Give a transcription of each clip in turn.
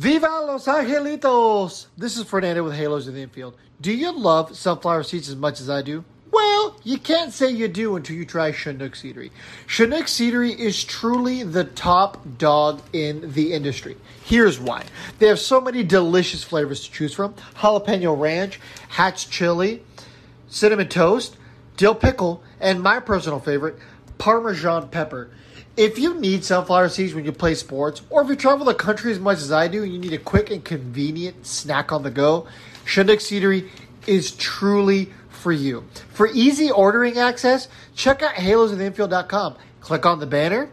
Viva Los Angelitos! This is Fernando with Halos in the Infield. Do you love sunflower seeds as much as I do? Well, you can't say you do until you try Chinook Seedery. Chinook Seedery is truly the top dog in the industry. Here's why. They have so many delicious flavors to choose from. Jalapeno ranch, hatch chili, cinnamon toast, dill pickle, and my personal favorite, Parmesan pepper. If you need sunflower seeds when you play sports, or if you travel the country as much as I do and you need a quick and convenient snack on the go, Chinook Seedery is truly for you. For easy ordering access, check out halosintheinfield.com. Click on the banner,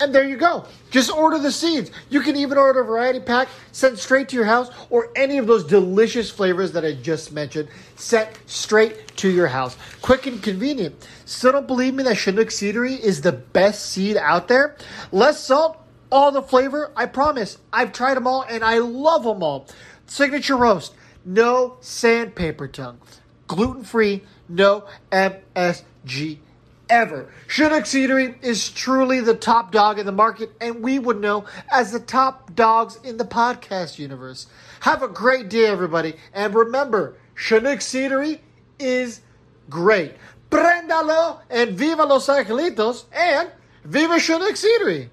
and there you go. Just order the seeds. You can even order a variety pack sent straight to your house or any of those delicious flavors that I just mentioned sent straight to your house. Quick and convenient. Still don't believe me that Chinook Seedery is the best seed out there? Less salt, all the flavor. I promise. I've tried them all and I love them all. Signature roast. No sandpaper tongue. Gluten free. No MSG ever. Chinook Seedery is truly the top dog in the market, and we would know as the top dogs in the podcast universe. Have a great day, everybody, and remember, Chinook Seedery is great. Prendalo and viva Los Angelitos and viva Chinook Seedery.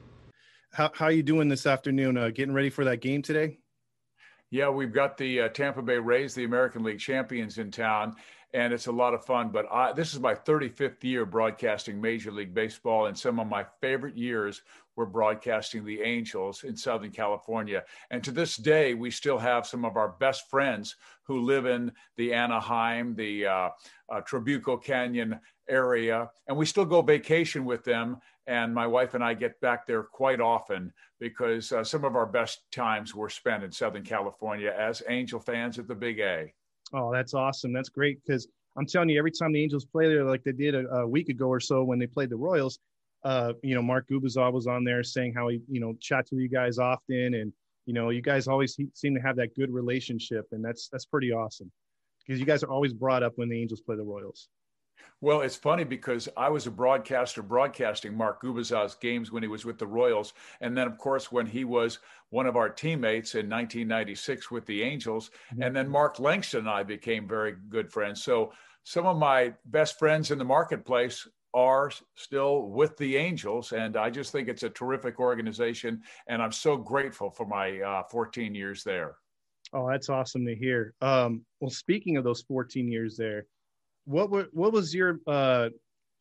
How how you doing this afternoon? Uh, getting ready for that game today? Yeah, we've got the uh, Tampa Bay Rays, the American League champions, in town, and it's a lot of fun. But I, this is my 35th year broadcasting Major League Baseball, and some of my favorite years were broadcasting the Angels in Southern California. And to this day, we still have some of our best friends who live in the Anaheim, the uh, uh, Trabuco Canyon area, and we still go vacation with them. And my wife and I get back there quite often because uh, some of our best times were spent in Southern California as Angel fans at the Big A. Oh, that's awesome. That's great because I'm telling you, every time the Angels play there, like they did a, a week ago or so when they played the Royals, uh, you know, Mark Gubicza was on there saying how he, you know, chats with you guys often, and you know, you guys always seem to have that good relationship, and that's that's pretty awesome because you guys are always brought up when the Angels play the Royals. Well, it's funny because I was a broadcaster broadcasting Mark Gubicza's games when he was with the Royals. And then, of course, when he was one of our teammates in 1996 with the Angels. Mm-hmm. And then Mark Langston and I became very good friends. So some of my best friends in the marketplace are still with the Angels. And I just think it's a terrific organization. And I'm so grateful for my uh, 14 years there. Oh, that's awesome to hear. Um, well, speaking of those 14 years there, what were, what was your uh,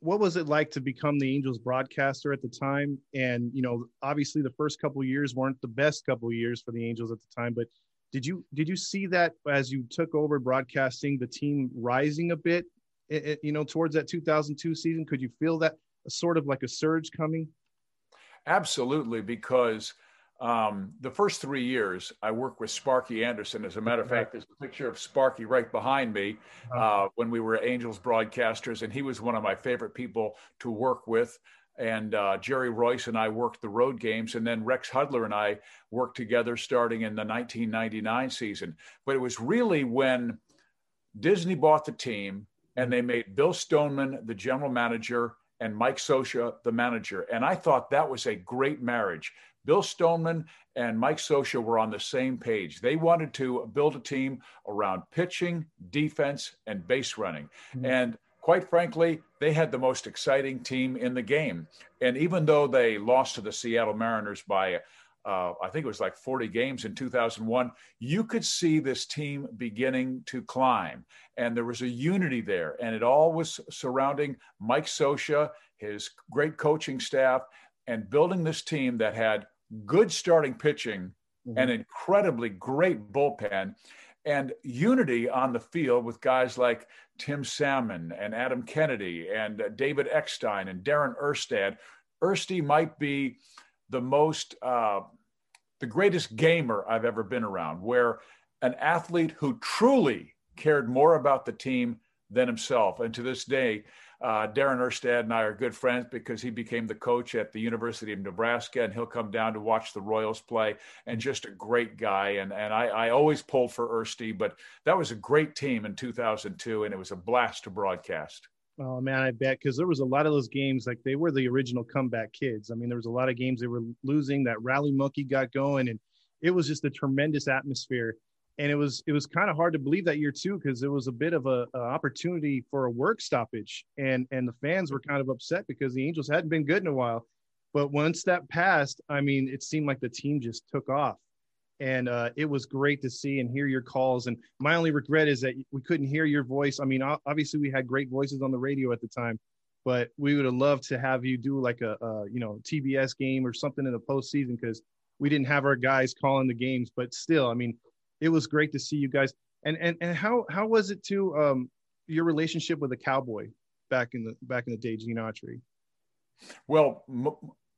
what was it like to become the Angels broadcaster at the time? And you know, obviously the first couple years weren't the best couple years for the Angels at the time, but did you did you see that as you took over broadcasting the team rising a bit? It, it, you know, towards that 2002 season, could you feel that sort of like a surge coming? Absolutely, because um, the first three years, I worked with Sparky Anderson. As a matter of fact, there's a picture of Sparky right behind me uh, when we were Angels broadcasters, and he was one of my favorite people to work with. And uh, Jerry Reuss and I worked the road games, and then Rex Hudler and I worked together starting in the 1999 season. But it was really when Disney bought the team and they made Bill Stoneman the general manager and Mike Scioscia the manager. And I thought that was a great marriage Bill Stoneman and Mike Scioscia were on the same page. They wanted to build a team around pitching, defense, and base running. Mm-hmm. And quite frankly, they had the most exciting team in the game. And even though they lost to the Seattle Mariners by, uh, I think it was like 40 games in 2001, you could see this team beginning to climb. And there was a unity there. And it all was surrounding Mike Scioscia, his great coaching staff, and building this team that had good starting pitching, mm-hmm. and incredibly great bullpen, and unity on the field with guys like Tim Salmon and Adam Kennedy and uh, David Eckstein and Darren Erstad. Ersty might be the most, uh, the greatest gamer I've ever been around, where an athlete who truly cared more about the team than himself. And to this day, uh, Darren Erstad and I are good friends because he became the coach at the University of Nebraska, and he'll come down to watch the Royals play. And just a great guy. And and I, I always pulled for Ersty, but that was a great team in 2002, and it was a blast to broadcast. Oh man, I bet because there was a lot of those games like they were the original comeback kids. I mean, there was a lot of games they were losing. That rally monkey got going, and it was just a tremendous atmosphere and it was it was kind of hard to believe that year too because it was a bit of a, a, opportunity for a work stoppage and and the fans were kind of upset because the angels hadn't been good in a while. But once that passed i mean it seemed like the team just took off. And uh, it was great to see and hear your calls. And my only regret is that we couldn't hear your voice. I mean obviously we had great voices on the radio at the time but we would have loved to have you do like a, a you know tbs game or something in the postseason because we didn't have our guys calling the games. But still i mean it was great to see you guys. And and and how how was it to um your relationship with the cowboy back in the back in the day, Gene Autry? Well,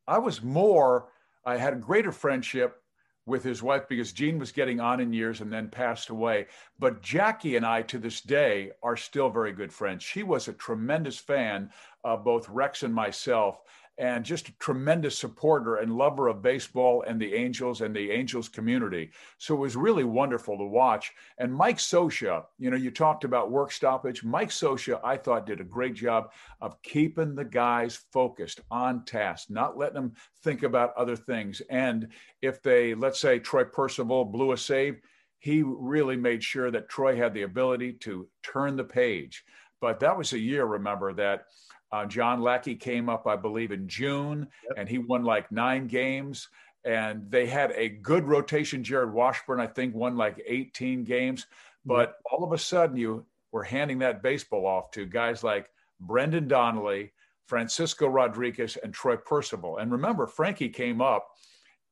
I was more. I had a greater friendship with his wife because Gene was getting on in years and then passed away. But Jackie and I, to this day, are still very good friends. She was a tremendous fan of both Rex and myself and just a tremendous supporter and lover of baseball and the Angels and the Angels community. So it was really wonderful to watch. And Mike Scioscia, you know, you talked about work stoppage. Mike Scioscia, I thought, did a great job of keeping the guys focused on task, not letting them think about other things. And if they, let's say, Troy Percival blew a save, he really made sure that Troy had the ability to turn the page. But that was a year, remember, that uh, John Lackey came up, I believe, in June, yep. and he won like nine games. And they had a good rotation. Jarrod Washburn, I think, won like 18 games. But yep. all of a sudden, you were handing that baseball off to guys like Brendan Donnelly, Francisco Rodriguez, and Troy Percival. And remember, Frankie came up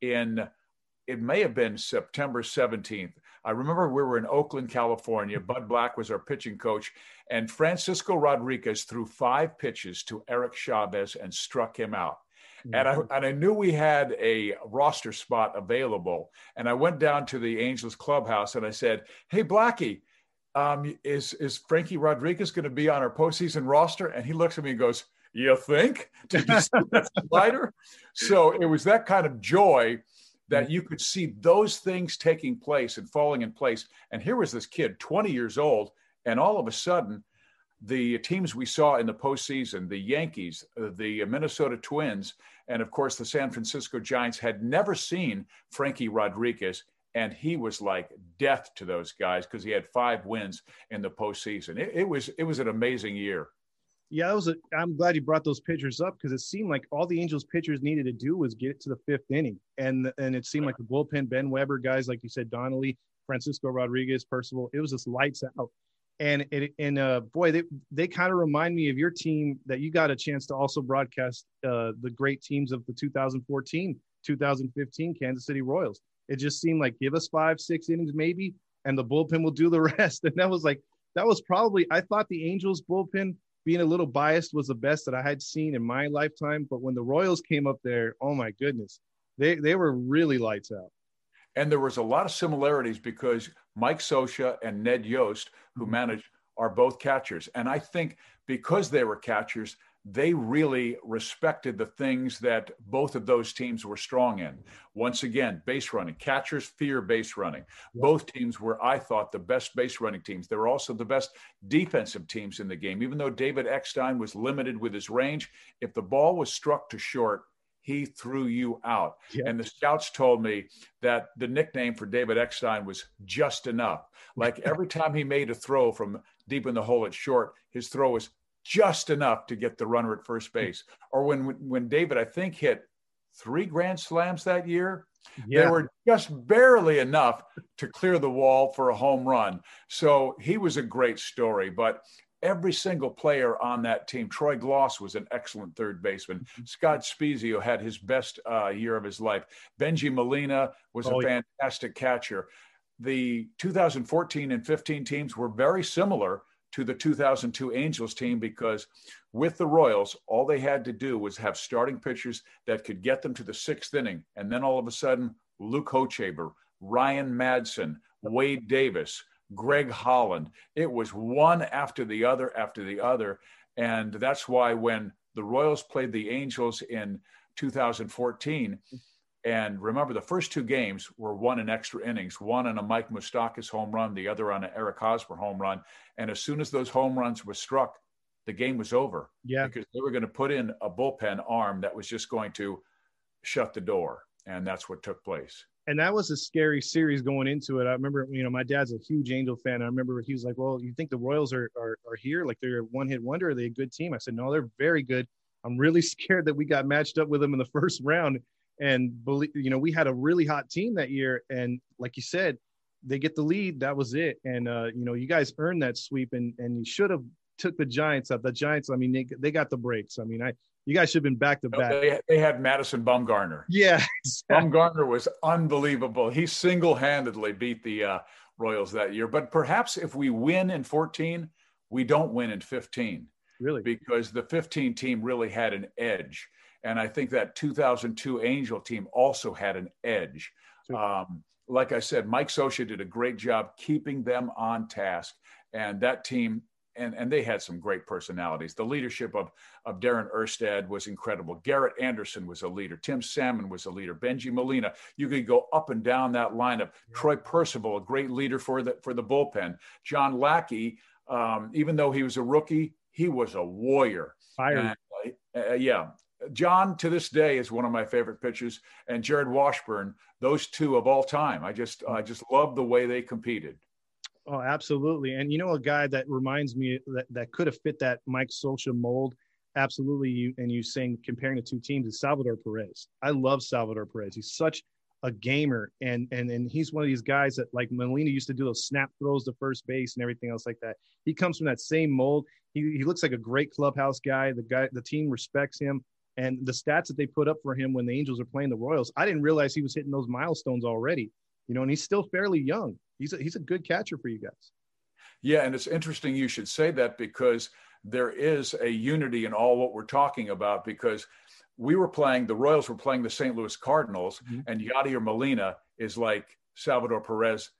in, it may have been September 17th. I remember we were in Oakland, California. Bud Black was our pitching coach, and Francisco Rodriguez threw five pitches to Eric Chavez and struck him out. Mm-hmm. And I, and I knew we had a roster spot available. And I went down to the Angels clubhouse and I said, Hey, Blackie, um, is, is Frankie Rodriguez going to be on our postseason roster? And he looks at me and goes, You think? Did you see that slider? So it was that kind of joy that you could see those things taking place and falling in place. And here was this kid, 20 years old, and all of a sudden, the teams we saw in the postseason, the Yankees, uh, the Minnesota Twins, and of course the San Francisco Giants had never seen Frankie Rodriguez. And he was like death to those guys because he had five wins in the postseason. It, it was it was an amazing year yeah, that was a, I'm glad you brought those pitchers up because it seemed like all the Angels pitchers needed to do was get it to the fifth inning, and and it seemed like the bullpen, Ben Weber guys like you said, Donnelly, Francisco Rodriguez, Percival, it was just lights out, and it and uh boy they they kind of remind me of your team that you got a chance to also broadcast uh the great teams of the 2014 2015 Kansas City Royals. It just seemed like give us five six innings maybe, and the bullpen will do the rest, and that was like that was probably I thought the Angels bullpen being a little biased, was the best that I had seen in my lifetime. But when the Royals came up there, oh my goodness, they they were really lights out. And there was a lot of similarities because Mike Scioscia and Ned Yost, who mm-hmm. managed, are both catchers. And I think because they were catchers, they really respected the things that both of those teams were strong in. Once again, base running. Catchers fear base running. Both teams were, I thought, the best base running teams. They were also the best defensive teams in the game. Even though David Eckstein was limited with his range, if the ball was struck to short, he threw you out. And the scouts told me that the nickname for David Eckstein was just enough. Like every time he made a throw from deep in the hole at short, his throw was just enough to get the runner at first base. Or when when David, I think, hit three grand slams that year, yeah. they were just barely enough to clear the wall for a home run. So he was a great story. But every single player on that team, Troy Glaus was an excellent third baseman. Mm-hmm. Scott Spiezio had his best uh, year of his life. Benji Molina was oh, a fantastic yeah. catcher. The 2014 and 15 teams were very similar to the 2002 Angels team because with the Royals, all they had to do was have starting pitchers that could get them to the sixth inning. And then all of a sudden, Luke Hochevar, Ryan Madson, Wade Davis, Greg Holland. It was one after the other after the other. And that's why when the Royals played the Angels in 2014, and remember, the first two games were won in extra innings, one on a Mike Moustakas home run, the other on an Eric Hosmer home run. And as soon as those home runs were struck, the game was over. Yeah. Because they were going to put in a bullpen arm that was just going to shut the door. And that's what took place. and that was a scary series going into it. I remember, you know, my dad's a huge Angel fan. I remember he was like, "Well, you think the Royals are are, are here? Like they're a one hit wonder? Are they a good team?" I said, "No, they're very good. I'm really scared that we got matched up with them in the first round." And believe, you know, we had a really hot team that year, and like you said, they get the lead. That was it. And uh, you know, you guys earned that sweep, and and you should have took the Giants up. The Giants, I mean, they they got the breaks. I mean, I you guys should have been back to back. They, they had Madison Bumgarner. Yeah, exactly. Bumgarner was unbelievable. He single handedly beat the uh, Royals that year. But perhaps if we win in 14, we don't win in 15. Really? Because the 15 team really had an edge. And I think that 2002 Angel team also had an edge. Um, like I said, Mike Scioscia did a great job keeping them on task. And that team and, and they had some great personalities. The leadership of, of Darren Erstad was incredible. Garrett Anderson was a leader. Tim Salmon was a leader. Benji Molina. You could go up and down that lineup. Yeah. Troy Percival, a great leader for the for the bullpen. John Lackey, um, even though he was a rookie, he was a warrior. Fire. And, uh, yeah. John, to this day, is one of my favorite pitchers, and Jarrod Washburn. Those two of all time. I just, I just love the way they competed. Oh, absolutely. And you know, a guy that reminds me that, that could have fit that Mike Scioscia mold. Absolutely. You and you saying comparing the two teams is Salvador Perez. I love Salvador Perez. He's such a gamer and and and he's one of these guys that like Molina used to do those snap throws to first base and everything else like that. He comes from that same mold. He, he looks like a great clubhouse guy. The guy the team respects him. And the stats that they put up for him when the Angels are playing the Royals, I didn't realize he was hitting those milestones already. You know, and he's still fairly young he's a, he's a good catcher for you guys. Yeah, and it's interesting you should say that because there is a unity in all what we're talking about because we were playing the Royals were playing the St. Louis Cardinals mm-hmm. and Yadier Molina is like Salvador Perez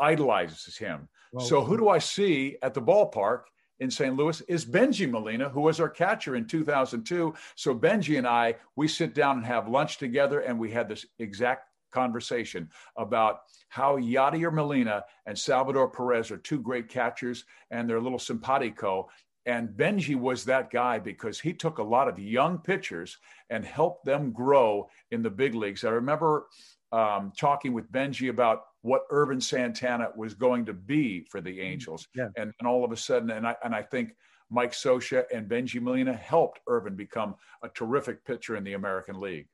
idolizes him. Well, so who do I see at the ballpark in St. Louis is Benji Molina, who was our catcher in 2002. So Benji and I, we sit down and have lunch together, and we had this exact conversation about how Yadier Molina and Salvador Perez are two great catchers and they're a little simpatico. And Benji was that guy because he took a lot of young pitchers and helped them grow in the big leagues. I remember um, talking with Benji about what Ervin Santana was going to be for the mm-hmm. Angels. Yeah. And, and all of a sudden, and I, and I think Mike Scioscia and Benji Molina helped Ervin become a terrific pitcher in the American League.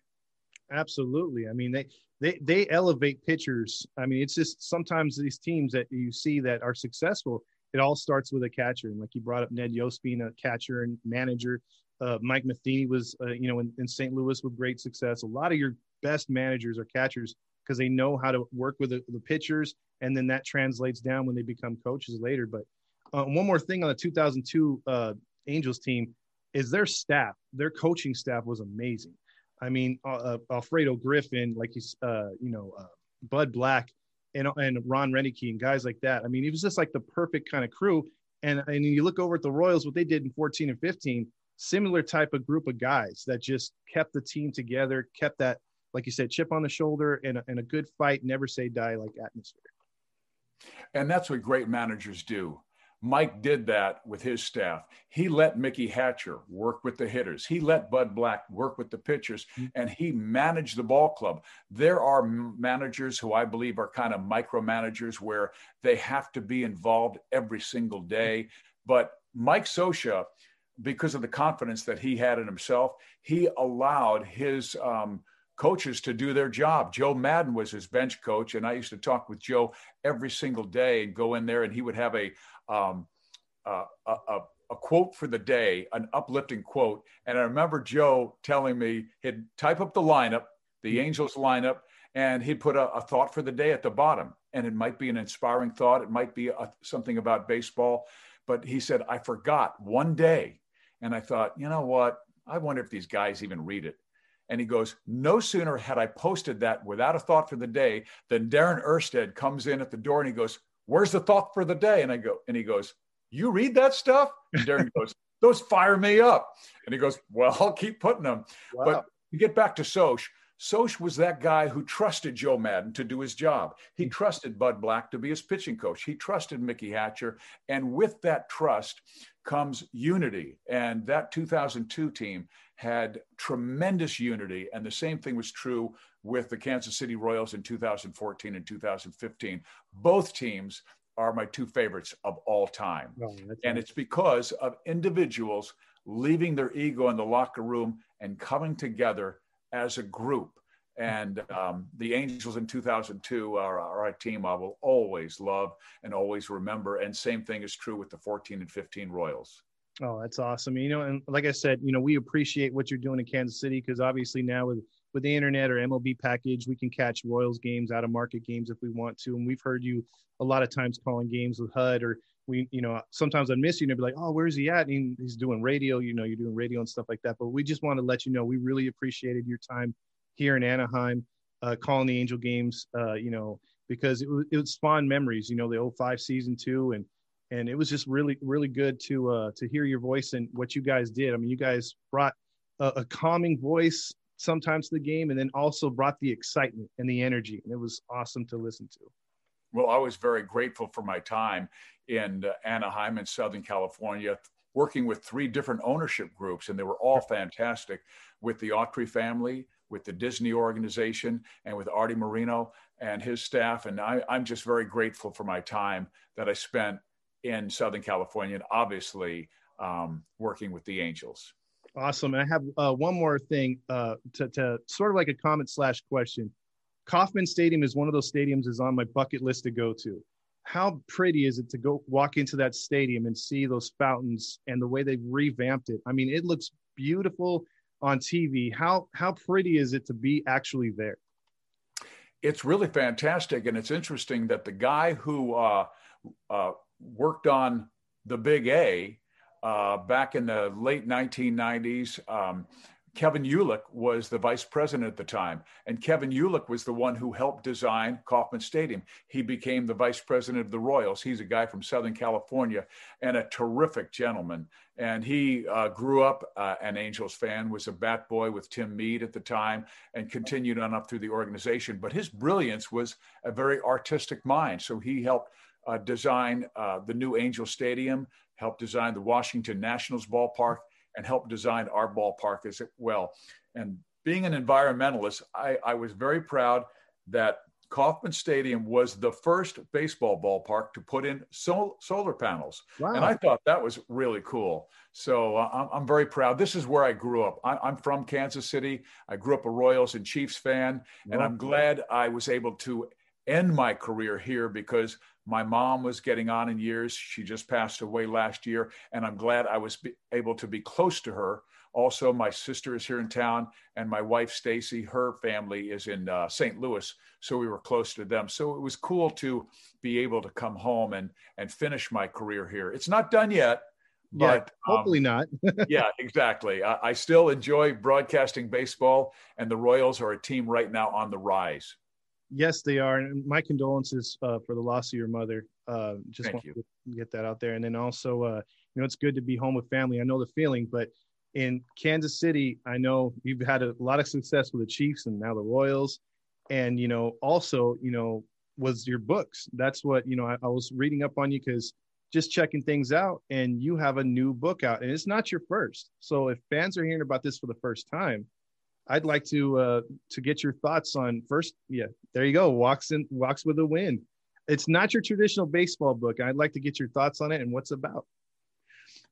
Absolutely. I mean, they they they elevate pitchers. I mean, it's just sometimes these teams that you see that are successful, it all starts with a catcher. And like you brought up, Ned Yost being a catcher and manager. Uh, Mike Matheny was, uh, you know, in, in St. Louis with great success. A lot of your best managers are catchers because they know how to work with the, the, pitchers, and then that translates down when they become coaches later. But uh, one more thing on the 2002 uh, Angels team is their staff. Their coaching staff was amazing. I mean, uh, uh, Alfredo Griffin, like he's, uh, you know, uh, Bud Black, and and Ron Roenicke and guys like that. I mean, it was just like the perfect kind of crew. And and you look over at the Royals, what they did in 14 and 15, similar type of group of guys that just kept the team together, kept that, like you said, chip on the shoulder and a, and a good fight, never say die like atmosphere. And that's what great managers do. Mike did that with his staff. He let Mickey Hatcher work with the hitters. He let Bud Black work with the pitchers, mm-hmm. and he managed the ball club. There are managers who I believe are kind of micromanagers where they have to be involved every single day. But Mike Scioscia, because of the confidence that he had in himself, he allowed his um, coaches to do their job. Joe Maddon was his bench coach, and I used to talk with Joe every single day and go in there, and he would have a um, uh, a, a, a, quote for the day, an uplifting quote. And I remember Joe telling me he'd type up the lineup, the mm-hmm. Angels lineup, and he'd put a, a, thought for the day at the bottom. And it might be an inspiring thought, it might be a, something about baseball. But he said, I forgot one day. And I thought, you know what? I wonder if these guys even read it. And he goes, No sooner had I posted that without a thought for the day than Darren Erstad comes in at the door and he goes, where's the thought for the day? And I go, and he goes, you read that stuff? And Darren goes, those fire me up. And he goes, well, I'll keep putting them. Wow. But to get back to Soch, Soch was that guy who trusted Joe Maddon to do his job. He hmm. trusted Bud Black to be his pitching coach. He trusted Mickey Hatcher. And with that trust comes unity. And that 2002 team had tremendous unity. And the same thing was true with the Kansas City Royals in 2014 and 2015. Both teams are my two favorites of all time. Oh, and nice. it's because of individuals leaving their ego in the locker room and coming together as a group. And um, the Angels in 2002 are, are, a team I will always love and always remember. And same thing is true with the 14 and 15 Royals. Oh, that's awesome. You know, and like I said, you know, we appreciate what you're doing in Kansas City because obviously now with with the internet or MLB package, we can catch Royals games, out of market games if we want to. And we've heard you a lot of times calling games with HUD or we, you know, sometimes I miss you and I'd be like, oh, where's he at? And he's doing radio, you know, you're doing radio and stuff like that. But we just want to let you know we really appreciated your time here in Anaheim, uh, calling the Angel games, uh, you know, because it was, it was fond memories, you know, the 05 season two and and it was just really really good to uh, to hear your voice and what you guys did. I mean, you guys brought a, a, calming voice sometimes to the game, and then also brought the excitement and the energy, and it was awesome to listen to. Well, I was very grateful for my time in uh, Anaheim in Southern California, working with three different ownership groups, and they were all fantastic with the Autry family, with the Disney organization, and with Arte Moreno and his staff. And I, I'm just very grateful for my time that I spent in Southern California, and obviously um, working with the Angels. Awesome. And I have uh, one more thing uh, to, to sort of like a comment slash question. Kauffman Stadium is one of those stadiums is on my bucket list to go to. How pretty is it to go walk into that stadium and see those fountains and the way they've revamped it? I mean, it looks beautiful on TV. How how pretty is it to be actually there? It's really fantastic, and it's interesting that the guy who uh, uh, worked on the Big A uh, back in the late 1990s. Um, Kevin Uhlich was the vice president at the time, and Kevin Uhlich was the one who helped design Kauffman Stadium. He became the vice president of the Royals. He's a guy from Southern California and a terrific gentleman. And he uh, grew up uh, an Angels fan, was a bat boy with Tim Mead at the time, and continued on up through the organization. But his brilliance was a very artistic mind. So he helped uh, design uh, the new Angel Stadium, helped design the Washington Nationals ballpark, and helped design our ballpark as well. And being an environmentalist, I, I was very proud that Kauffman Stadium was the first baseball ballpark to put in sol- solar panels. Wow. And I thought that was really cool. So uh, I'm, I'm, very proud. This is where I grew up. I, am from Kansas City. I grew up a Royals and Chiefs fan. Wow. And I'm glad I was able to end my career here because my mom was getting on in years. She just passed away last year, and I'm glad I was able to be close to her. Also, my sister is here in town, and my wife Stacy, her family is in uh, St. Louis, so we were close to them. So it was cool to be able to come home and and finish my career here. It's not done yet, but yeah, hopefully um, not. yeah, exactly. I, I still enjoy broadcasting baseball, and the Royals are a team right now on the rise. Yes, they are. And my condolences uh, for the loss of your mother. Uh, just Thank want you. to get that out there. And then also, uh, you know, it's good to be home with family. I know the feeling, but in Kansas City, I know you've had a lot of success with the Chiefs and now the Royals. And, you know, also, you know, was your books. That's what, you know, I, I was reading up on you because just checking things out and you have a new book out and it's not your first. So if fans are hearing about this for the first time, I'd like to uh, to get your thoughts on first. Yeah, there you go. Walks in, walks with a win. It's not your traditional baseball book. I'd like to get your thoughts on it and what's about.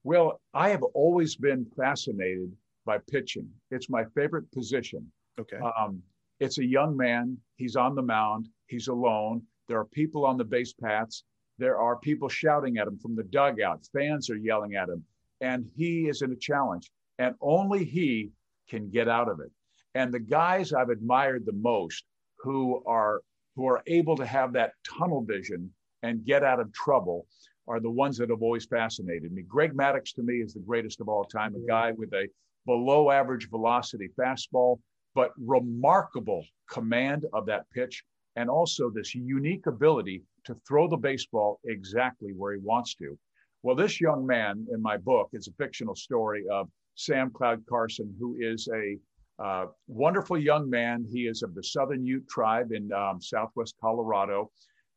Well, I have always been fascinated by pitching. It's my favorite position. Okay. Um, it's a young man. He's on the mound. He's alone. There are people on the base paths. There are people shouting at him from the dugout. Fans are yelling at him. And he is in a challenge. And only he can get out of it. And the guys I've admired the most who are who are able to have that tunnel vision and get out of trouble are the ones that have always fascinated me. Greg Maddux to me is the greatest of all time, a guy with a below average velocity fastball, but remarkable command of that pitch and also this unique ability to throw the baseball exactly where he wants to. Well, this young man in my book is a fictional story of Sam Cloud Carson, who is a uh, wonderful young man. He is of the Southern Ute tribe in um, Southwest Colorado,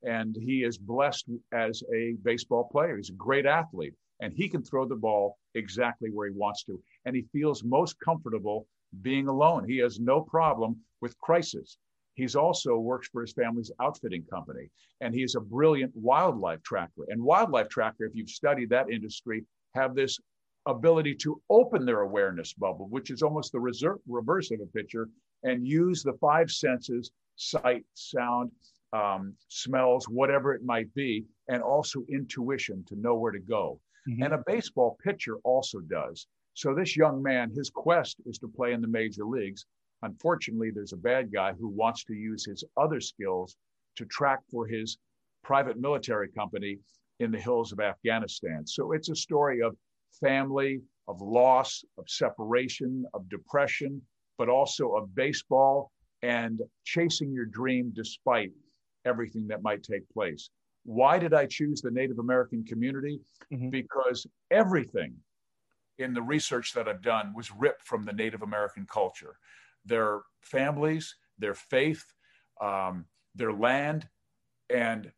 and he is blessed as a baseball player. He's a great athlete, and he can throw the ball exactly where he wants to. And he feels most comfortable being alone. He has no problem with crisis. He's also works for his family's outfitting company, and he's a brilliant wildlife tracker. And wildlife tracker, if you've studied that industry, have this ability to open their awareness bubble, which is almost the reverse of a pitcher, and use the five senses sight, sound, um, smells, whatever it might be, and also intuition to know where to go. Mm-hmm. And a baseball pitcher also does. So this young man, his quest is to play in the major leagues. Unfortunately, there's a bad guy who wants to use his other skills to track for his private military company in the hills of Afghanistan. So it's a story of family, of loss, of separation, of depression, but also of baseball and chasing your dream despite everything that might take place. Why did I choose the Native American community? Mm-hmm. Because everything in the research that I've done was ripped from the Native American culture. Their families, their faith, um, their land, and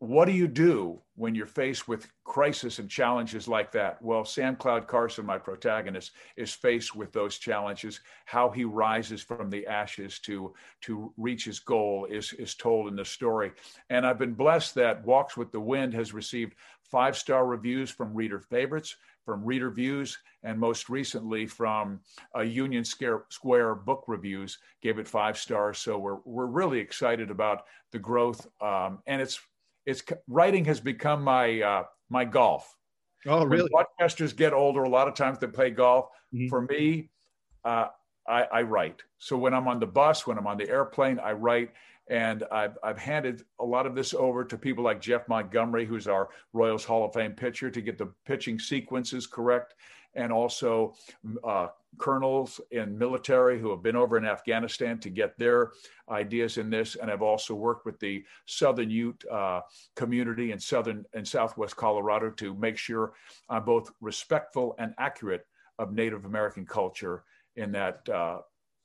what do you do when you're faced with crisis and challenges like that? Well, Sam Cloud Carson, my protagonist, is faced with those challenges. How he rises from the ashes to to reach his goal is is told in the story. And I've been blessed that Walks with the Wind has received five star reviews from reader favorites, from reader views, and most recently from a Union Square book reviews gave it five stars. So we're we're really excited about the growth, um, and it's it's writing has become my uh, my golf. Oh, really? When broadcasters get older, a lot of times they play golf. Mm-hmm. For me, uh, I, I, write. So when I'm on the bus, when I'm on the airplane, I write. And I've, I've handed a lot of this over to people like Jeff Montgomery, who's our Royals Hall of Fame pitcher, to get the pitching sequences correct and also uh, colonels in military who have been over in Afghanistan to get their ideas in this. And I've also worked with the Southern Ute uh, community in Southern and Southwest Colorado to make sure I'm both respectful and accurate of Native American culture in that uh,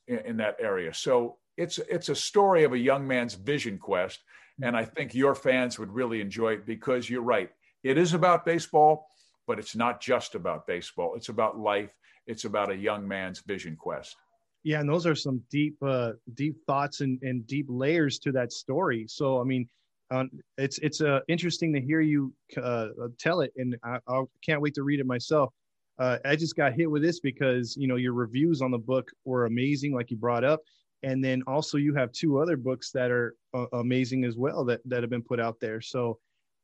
in, in that area. So it's it's a story of a young man's vision quest, and I think your fans would really enjoy it because you're right. It is about baseball but it's not just about baseball. It's about life. It's about a young man's vision quest. Yeah, and those are some deep, uh, deep thoughts and, and deep layers to that story. So, I mean, um, it's it's uh, interesting to hear you uh, tell it, and I, I, can't wait to read it myself. Uh, I just got hit with this because you know your reviews on the book were amazing, like you brought up, and then also you have two other books that are uh, amazing as well that that have been put out there. So,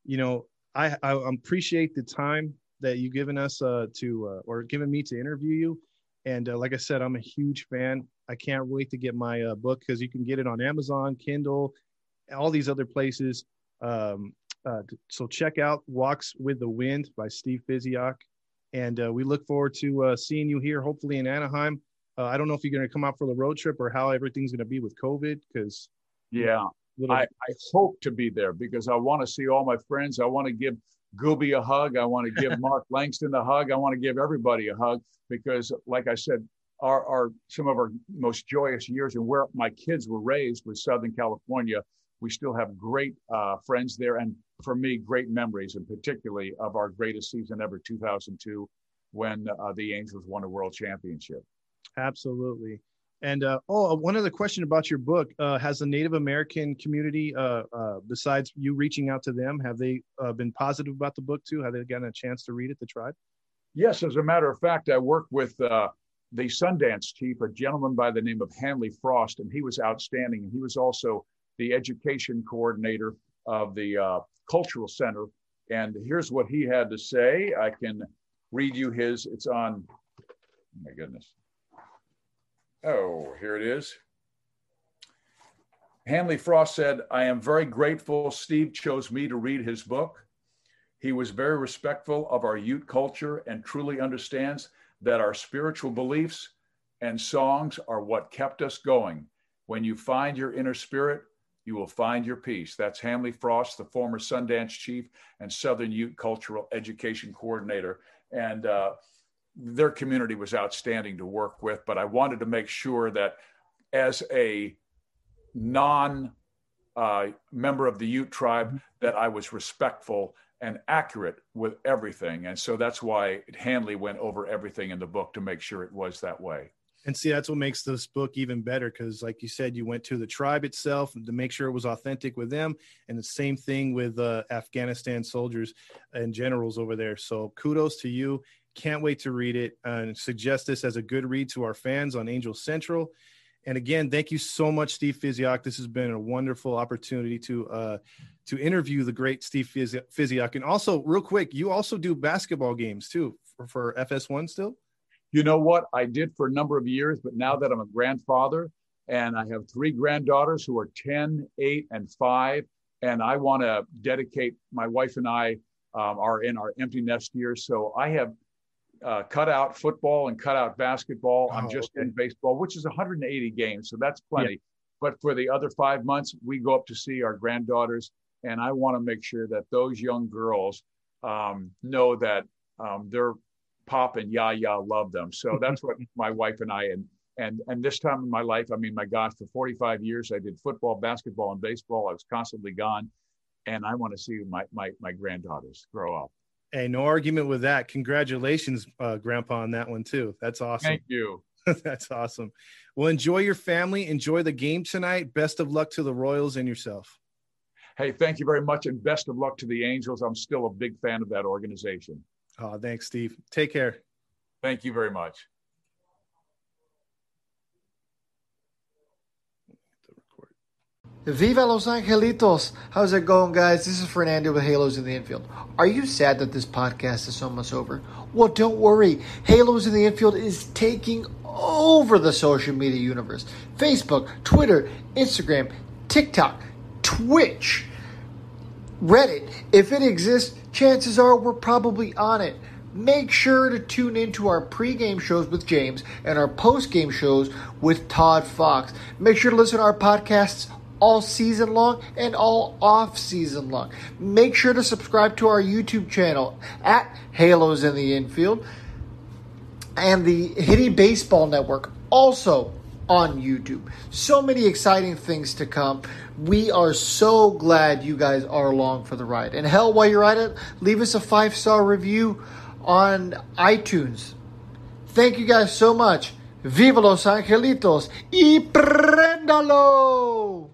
you know, I, I appreciate the time that you've given us uh, to uh, or given me to interview you. And uh, like I said, I'm a huge fan. I can't wait to get my uh, book because you can get it on Amazon, Kindle, all these other places. Um, uh, so check out Walks with the Wind by Steve Physioc. And uh, we look forward to seeing you here, hopefully in Anaheim. I don't know if you're going to come out for the road trip or how everything's going to be with COVID because. Yeah, little... I, I hope to be there because I want to see all my friends. I want to give Gooby a hug. I want to give Mark Langston a hug. I want to give everybody a hug because, like I said, our, our some of our most joyous years and where my kids were raised was Southern California. We still have great uh, friends there, and for me, great memories, and particularly of our greatest season ever, 2002, when uh, the Angels won a World Championship. Absolutely. And uh, oh, uh, one other question about your book: uh, Has the Native American community, uh, uh besides you reaching out to them, have they uh, been positive about the book too? Have they gotten a chance to read it, the tribe? Yes, as a matter of fact, I worked with the Sundance chief, a gentleman by the name of Hanley Frost, and he was outstanding. And he was also the education coordinator of the cultural center. And here's what he had to say. I can read you his. It's on. Oh my goodness. Oh, here it is. Hanley Frost said, I am very grateful Steve chose me to read his book. He was very respectful of our Ute culture and truly understands that our spiritual beliefs and songs are what kept us going. When you find your inner spirit, you will find your peace. That's Hanley Frost, the former Sundance chief and Southern Ute Cultural Education Coordinator. And uh, their community was outstanding to work with, but I wanted to make sure that as a non uh, member of the Ute tribe, mm-hmm. that I was respectful and accurate with everything. And so that's why Hanley went over everything in the book to make sure it was that way. And see, that's what makes this book even better because, like you said, you went to the tribe itself to make sure it was authentic with them, and the same thing with uh, Afghanistan soldiers and generals over there. So, kudos to you. Can't wait to read it and suggest this as a good read to our fans on Angel Central. And again, thank you so much, Steve Physioc. This has been a wonderful opportunity to uh, to interview the great Steve Physioc. And also, real quick, you also do basketball games too for, for FS1 still. You know what? I did for a number of years, but now that I'm a grandfather and I have three granddaughters who are 10, 8, and 5, and I want to dedicate my wife and I um, are in our empty nest years. So I have uh, cut out football and cut out basketball. Oh, I'm just okay. in baseball, which is 180 games, so that's plenty. Yeah. But for the other five months, we go up to see our granddaughters, and I want to make sure that those young girls um, know that um, their pop and Yaya love them. So that's what my wife and I and and and this time in my life, I mean, my gosh, for 45 years, I did football, basketball, and baseball. I was constantly gone, and I want to see my my my granddaughters grow up. Hey, no argument with that. Congratulations, uh, Grandpa, on that one too. That's awesome. Thank you. That's awesome. Well, enjoy your family. Enjoy the game tonight. Best of luck to the Royals and yourself. Hey, thank you very much, and best of luck to the Angels. I'm still a big fan of that organization. Oh, thanks, Steve. Take care. Thank you very much. Viva Los Angelitos! How's it going, guys? This is Fernando with Halos in the Infield. Are you sad that this podcast is almost over? Well, don't worry. Halos in the Infield is taking over the social media universe Facebook, Twitter, Instagram, TikTok, Twitch, Reddit. If it exists, chances are we're probably on it. Make sure to tune into our pregame shows with James and our postgame shows with Todd Fox. Make sure to listen to our podcasts all season long and all off season long. Make sure to subscribe to our YouTube channel at Halos in the Infield and the Hitty Baseball Network also on YouTube. So many exciting things to come. We are so glad you guys are along for the ride. And hell, while you're at it, leave us a five star review on iTunes. Thank you guys so much. Viva los angelitos y prendalo!